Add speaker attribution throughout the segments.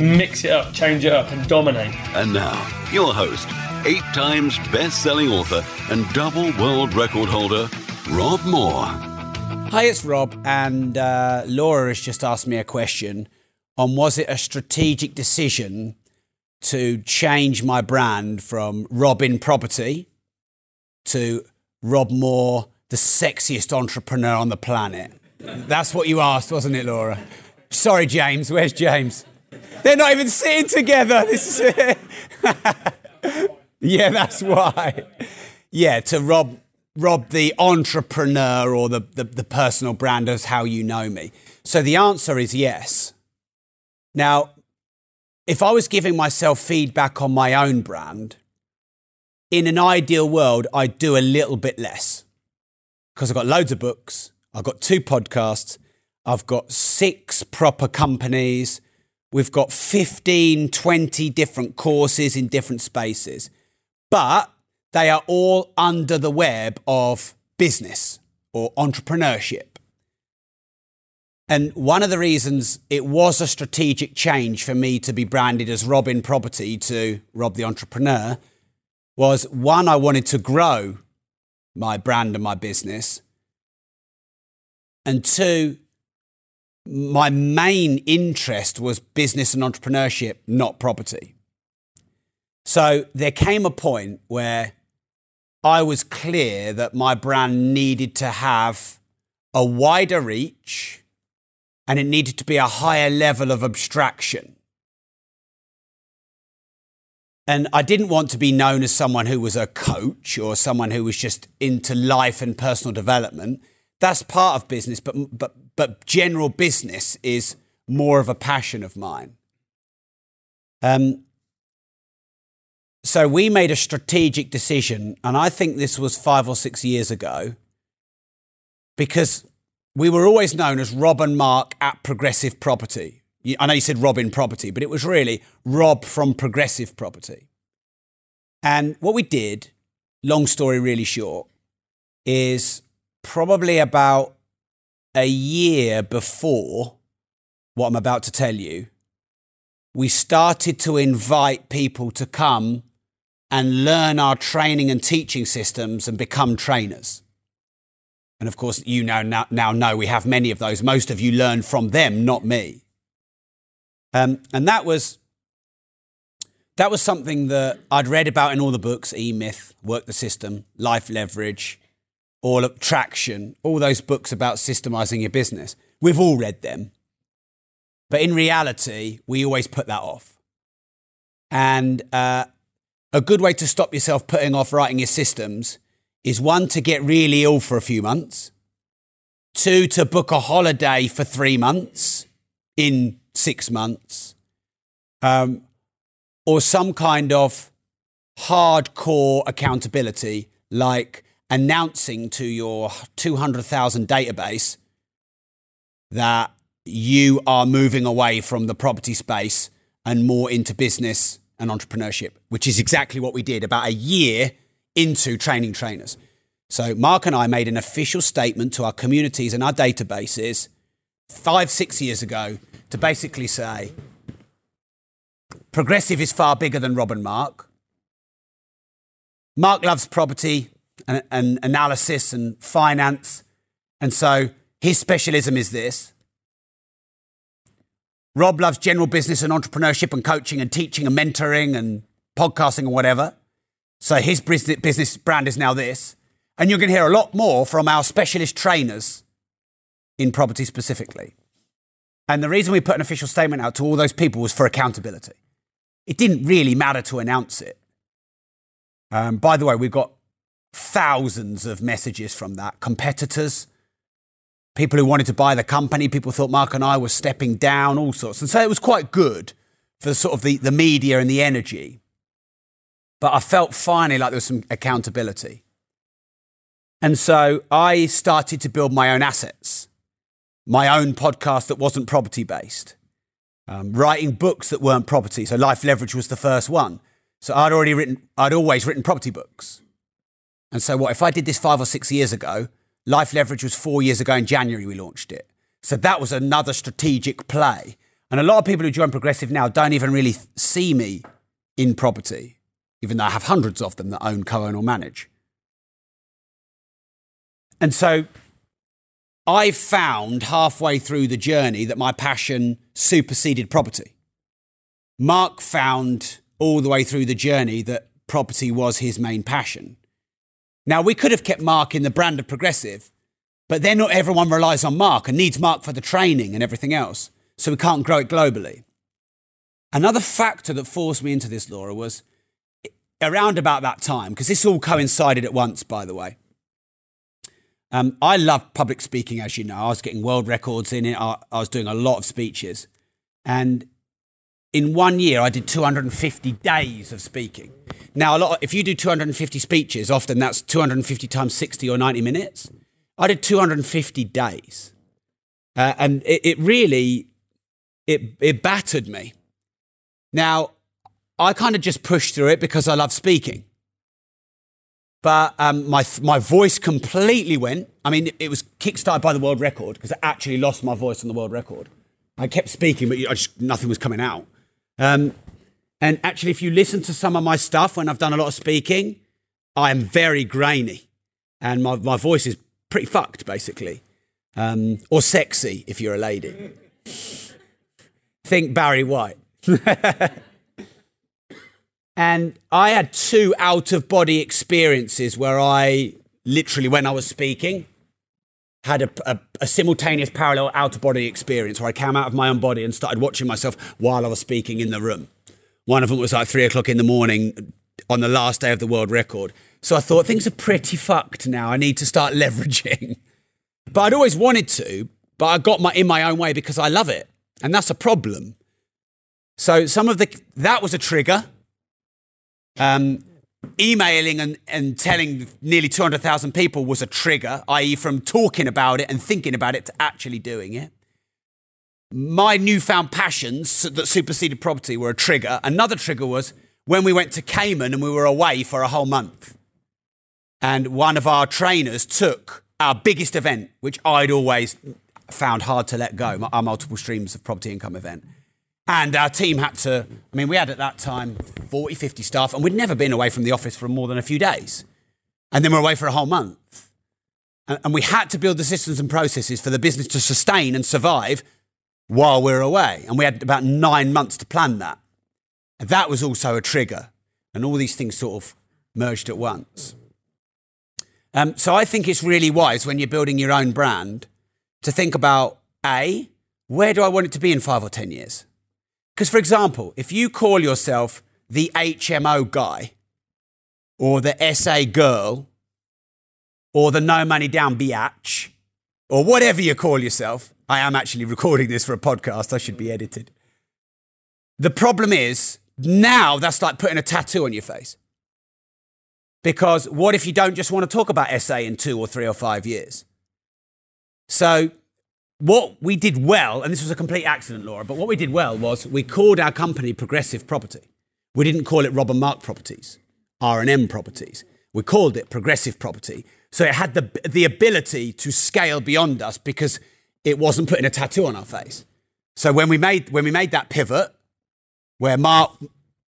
Speaker 1: Mix it up, change it up, and dominate.
Speaker 2: And now, your host, eight times best selling author and double world record holder, Rob Moore.
Speaker 3: Hi, it's Rob, and uh, Laura has just asked me a question on was it a strategic decision to change my brand from Robin Property to Rob Moore, the sexiest entrepreneur on the planet? That's what you asked, wasn't it, Laura? Sorry, James. Where's James? They're not even sitting together. This is it. yeah, that's why. Yeah, to Rob, Rob the entrepreneur or the, the, the personal brand as how you know me. So the answer is yes. Now, if I was giving myself feedback on my own brand, in an ideal world, I'd do a little bit less because I've got loads of books, I've got two podcasts, I've got six proper companies, we've got 15, 20 different courses in different spaces. But they are all under the web of business or entrepreneurship. And one of the reasons it was a strategic change for me to be branded as Robin Property to Rob the Entrepreneur was one, I wanted to grow my brand and my business. And two, my main interest was business and entrepreneurship, not property. So there came a point where I was clear that my brand needed to have a wider reach and it needed to be a higher level of abstraction. And I didn't want to be known as someone who was a coach or someone who was just into life and personal development. That's part of business, but, but, but general business is more of a passion of mine. Um, so we made a strategic decision, and I think this was five or six years ago, because we were always known as Rob and Mark at Progressive Property. I know you said Robin Property, but it was really Rob from Progressive Property. And what we did, long story really short, is probably about a year before what I'm about to tell you, we started to invite people to come and learn our training and teaching systems and become trainers. And of course, you now, now, now know we have many of those. Most of you learned from them, not me. Um, and that was, that was something that I'd read about in all the books E Myth, Work the System, Life Leverage, all of Traction, all those books about systemizing your business. We've all read them. But in reality, we always put that off. And uh, a good way to stop yourself putting off writing your systems is one, to get really ill for a few months, two, to book a holiday for three months in six months, um, or some kind of hardcore accountability like announcing to your 200,000 database that you are moving away from the property space and more into business and entrepreneurship, which is exactly what we did about a year into training trainers. So, Mark and I made an official statement to our communities and our databases five, six years ago to basically say progressive is far bigger than Rob and Mark. Mark loves property and, and analysis and finance. And so his specialism is this. Rob loves general business and entrepreneurship and coaching and teaching and mentoring and podcasting and whatever. So his business brand is now this. And you're going to hear a lot more from our specialist trainers in property specifically. And the reason we put an official statement out to all those people was for accountability. It didn't really matter to announce it. Um, by the way, we've got thousands of messages from that. Competitors, people who wanted to buy the company, people thought Mark and I were stepping down, all sorts. And so it was quite good. for sort of the, the media and the energy. But I felt finally like there was some accountability. And so I started to build my own assets, my own podcast that wasn't property based, um, writing books that weren't property. So Life Leverage was the first one. So I'd already written, I'd always written property books. And so what, if I did this five or six years ago, Life Leverage was four years ago in January we launched it. So that was another strategic play. And a lot of people who join Progressive now don't even really see me in property, even though I have hundreds of them that own, co own, or manage. And so I found halfway through the journey that my passion superseded property. Mark found all the way through the journey that property was his main passion. Now, we could have kept Mark in the brand of Progressive, but then not everyone relies on Mark and needs Mark for the training and everything else. So we can't grow it globally. Another factor that forced me into this, Laura, was around about that time, because this all coincided at once, by the way. Um, I love public speaking, as you know. I was getting world records in it. I, I was doing a lot of speeches. And in one year, I did 250 days of speaking. Now, a lot. Of, if you do 250 speeches, often that's 250 times 60 or 90 minutes. I did 250 days, uh, and it, it really it it battered me. Now, I kind of just pushed through it because I love speaking. But um, my my voice completely went. I mean, it was kickstarted by the world record because I actually lost my voice on the world record. I kept speaking, but just, nothing was coming out. Um, and actually, if you listen to some of my stuff when I've done a lot of speaking, I am very grainy, and my, my voice is pretty fucked, basically, um, or sexy if you're a lady. Think Barry White. and I had two out of body experiences where I literally, when I was speaking, had a, a, a, simultaneous parallel out of body experience where I came out of my own body and started watching myself while I was speaking in the room. One of them was like three o'clock in the morning on the last day of the world record. So I thought things are pretty fucked now. I need to start leveraging. But I'd always wanted to, but I got my in my own way because I love it. And that's a problem. So some of the that was a trigger. Um, emailing and, and telling nearly 200,000 people was a trigger, i.e., from talking about it and thinking about it to actually doing it. My newfound passions that superseded property were a trigger. Another trigger was when we went to Cayman and we were away for a whole month. And one of our trainers took our biggest event, which I'd always found hard to let go, our multiple streams of property income event. And our team had to, I mean, we had at that time 40, 50 staff, and we'd never been away from the office for more than a few days. And then we're away for a whole month. And, and we had to build the systems and processes for the business to sustain and survive while we we're away. And we had about nine months to plan that. And that was also a trigger. And all these things sort of merged at once. Um, so I think it's really wise when you're building your own brand to think about A, where do I want it to be in five or 10 years? Because, for example, if you call yourself the HMO guy, or the SA girl, or the no money down biatch, or whatever you call yourself, I am actually recording this for a podcast, I should be edited. The problem is now that's like putting a tattoo on your face. Because what if you don't just want to talk about SA in two or three or five years? So what we did well, and this was a complete accident, Laura, but what we did well was we called our company Progressive Property. We didn't call it Rob and Mark Properties, R&M Properties. We called it Progressive Property. So it had the, the ability to scale beyond us because it wasn't putting a tattoo on our face. So when we made, when we made that pivot, where Mark,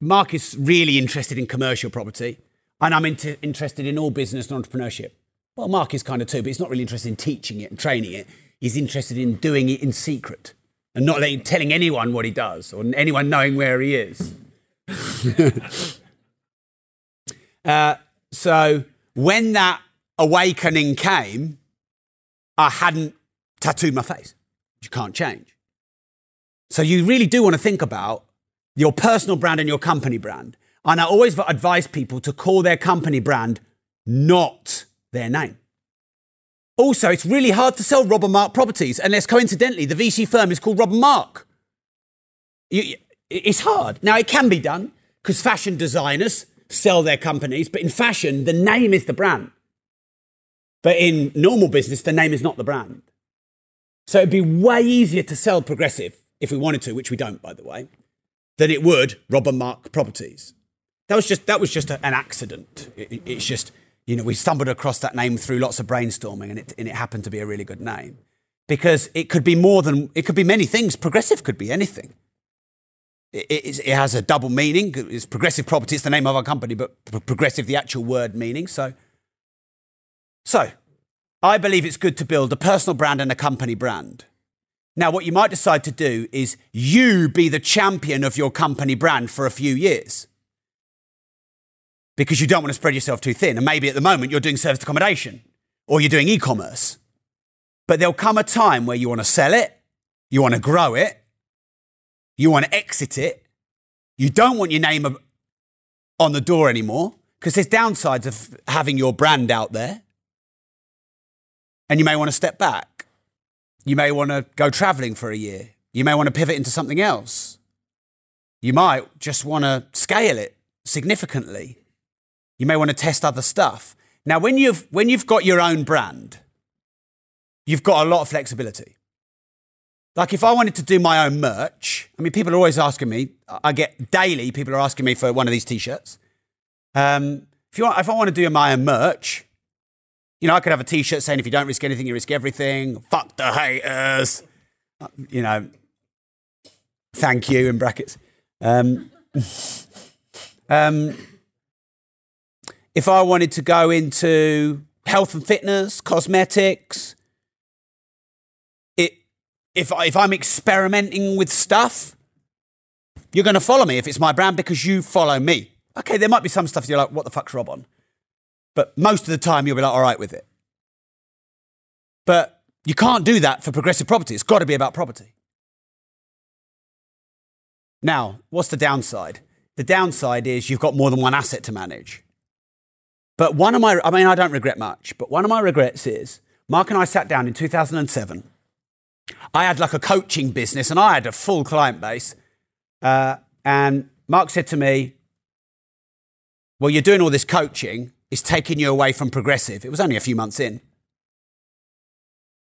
Speaker 3: Mark is really interested in commercial property, and I'm into, interested in all business and entrepreneurship. Well, Mark is kind of too, but he's not really interested in teaching it and training it he's interested in doing it in secret and not letting, telling anyone what he does or anyone knowing where he is. uh, so when that awakening came, I hadn't tattooed my face. You can't change. So you really do want to think about your personal brand and your company brand. And I always advise people to call their company brand not their name. Also, it's really hard to sell Rob and Mark properties unless coincidentally the VC firm is called Rob and Mark. You, it's hard. Now, it can be done because fashion designers sell their companies, but in fashion, the name is the brand. But in normal business, the name is not the brand. So it'd be way easier to sell progressive if we wanted to, which we don't, by the way, than it would Rob and Mark Properties. That was just that was just a, an accident. It- it's just you know we stumbled across that name through lots of brainstorming, and it and it happened to be a really good name because it could be more than it could be many things. Progressive could be anything. It, it, it has a double meaning. It's progressive property. It's the name of our company, but progressive, the actual word meaning. So, so I believe it's good to build a personal brand and a company brand. Now, what you might decide to do is you be the champion of your company brand for a few years because you don't want to spread yourself too thin. And maybe at the moment you're doing service accommodation or you're doing e commerce. But there'll come a time where you want to sell it, you want to grow it, you want to exit it, you don't want your name on the door anymore because there's downsides of having your brand out there. And you may want to step back. You may want to go traveling for a year. You may want to pivot into something else. You might just want to scale it significantly. You may want to test other stuff. Now, when you've, when you've got your own brand, you've got a lot of flexibility. Like if I wanted to do my own merch, I mean, people are always asking me. I get daily people are asking me for one of these t-shirts. Um, if you want, if I want to do my own merch, you know, I could have a t-shirt saying, "If you don't risk anything, you risk everything." Fuck the haters. Uh, You know, thank you in brackets. Um, um, if I wanted to go into health and fitness, cosmetics, it, if, if I'm experimenting with stuff, you're going to follow me if it's my brand because you follow me. Okay, there might be some stuff you're like, what the fuck's Rob on? But most of the time you'll be like, all right with it. But you can't do that for progressive property. It's got to be about property. Now, what's the downside? The downside is you've got more than one asset to manage. But one of my, I mean, I don't regret much, but one of my regrets is Mark and I sat down in 2007. I had like a coaching business and I had a full client base. Uh, and Mark said to me, Well, you're doing all this coaching, it's taking you away from progressive. It was only a few months in.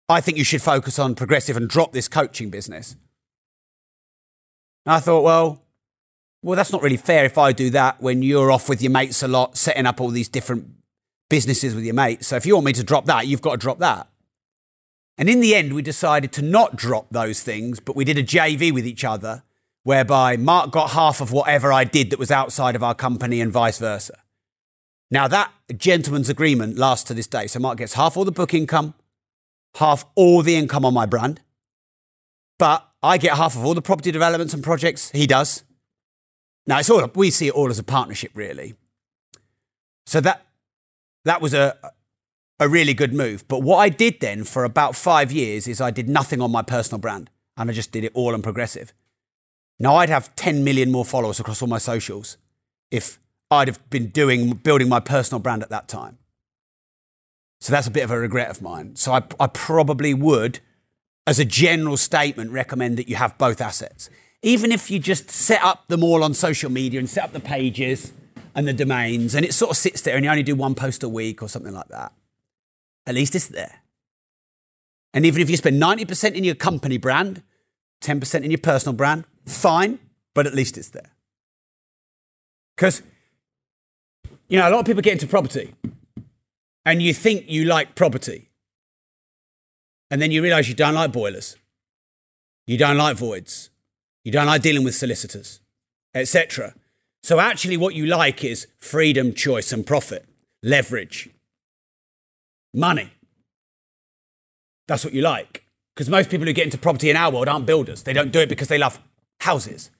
Speaker 3: I think you should focus on progressive and drop this coaching business. And I thought, well, well, that's not really fair if I do that when you're off with your mates a lot, setting up all these different businesses with your mates. So if you want me to drop that, you've got to drop that. And in the end, we decided to not drop those things, but we did a JV with each other whereby Mark got half of whatever I did that was outside of our company and vice versa. Now, that gentleman's agreement lasts to this day. So Mark gets half all the book income, half all the income on my brand, but I get half of all the property developments and projects he does. Now, it's all, we see it all as a partnership, really. So that, that was a, a really good move. But what I did then for about five years is I did nothing on my personal brand and I just did it all on progressive. Now I'd have 10 million more followers across all my socials if I'd have been doing, building my personal brand at that time. So that's a bit of a regret of mine. So I, I probably would, as a general statement, recommend that you have both assets. Even if you just set up them all on social media and set up the pages and the domains and it sort of sits there and you only do one post a week or something like that at least it's there. And even if you spend 90% in your company brand, 10% in your personal brand, fine, but at least it's there. Because, you know, a lot of people get into property and you think you like property. And then you realize you don't like boilers. You don't like voids. You don't like dealing with solicitors, etc. So actually what you like is freedom, choice and profit, leverage, money. That's what you like. Because most people who get into property in our world aren't builders. They don't do it because they love houses,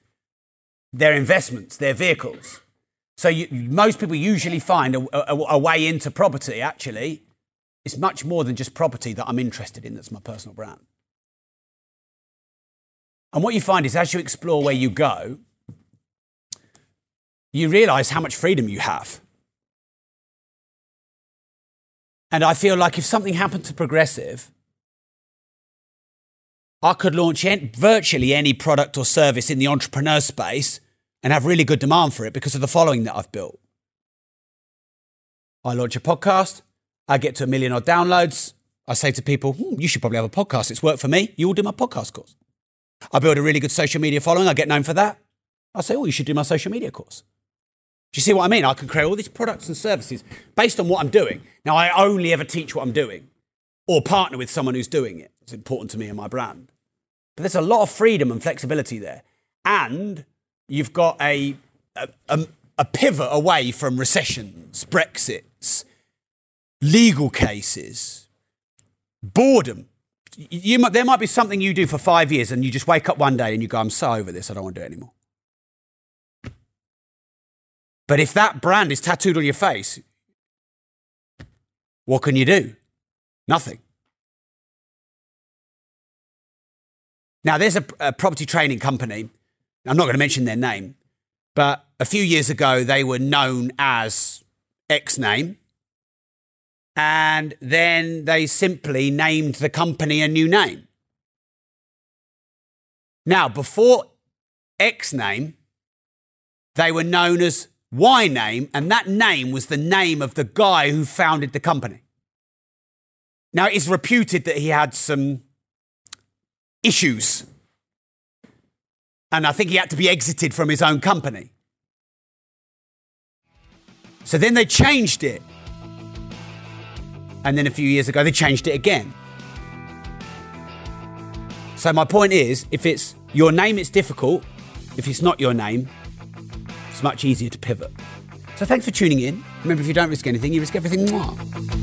Speaker 3: their investments, their vehicles. So you, most people usually find a, a, a way into property, actually. It's much more than just property that I'm interested in, that's my personal brand. And what you find is as you explore where you go, you realize how much freedom you have. And I feel like if something happened to Progressive, I could launch virtually any product or service in the entrepreneur space and have really good demand for it because of the following that I've built. I launch a podcast, I get to a million odd downloads. I say to people, hmm, you should probably have a podcast. It's worked for me. You will do my podcast course. I build a really good social media following. I get known for that. I say, oh, you should do my social media course. Do you see what I mean? I can create all these products and services based on what I'm doing. Now, I only ever teach what I'm doing or partner with someone who's doing it. It's important to me and my brand. But there's a lot of freedom and flexibility there. And you've got a, a, a, a pivot away from recessions, Brexits, legal cases, boredom. You might, there might be something you do for five years and you just wake up one day and you go, I'm so over this, I don't want to do it anymore. But if that brand is tattooed on your face, what can you do? Nothing. Now, there's a, a, property training company. I'm not going to mention their name, but a few years ago, they were known as X name. And then they simply named the company a new name. Now, before X name, they were known as Y name, and that name was the name of the guy who founded the company. Now, it's reputed that he had some issues, and I think he had to be exited from his own company. So then they changed it. And then a few years ago, they changed it again. So, my point is if it's your name, it's difficult. If it's not your name, it's much easier to pivot. So thanks for tuning in. Remember, if you don't risk anything, you risk everything. Mwah.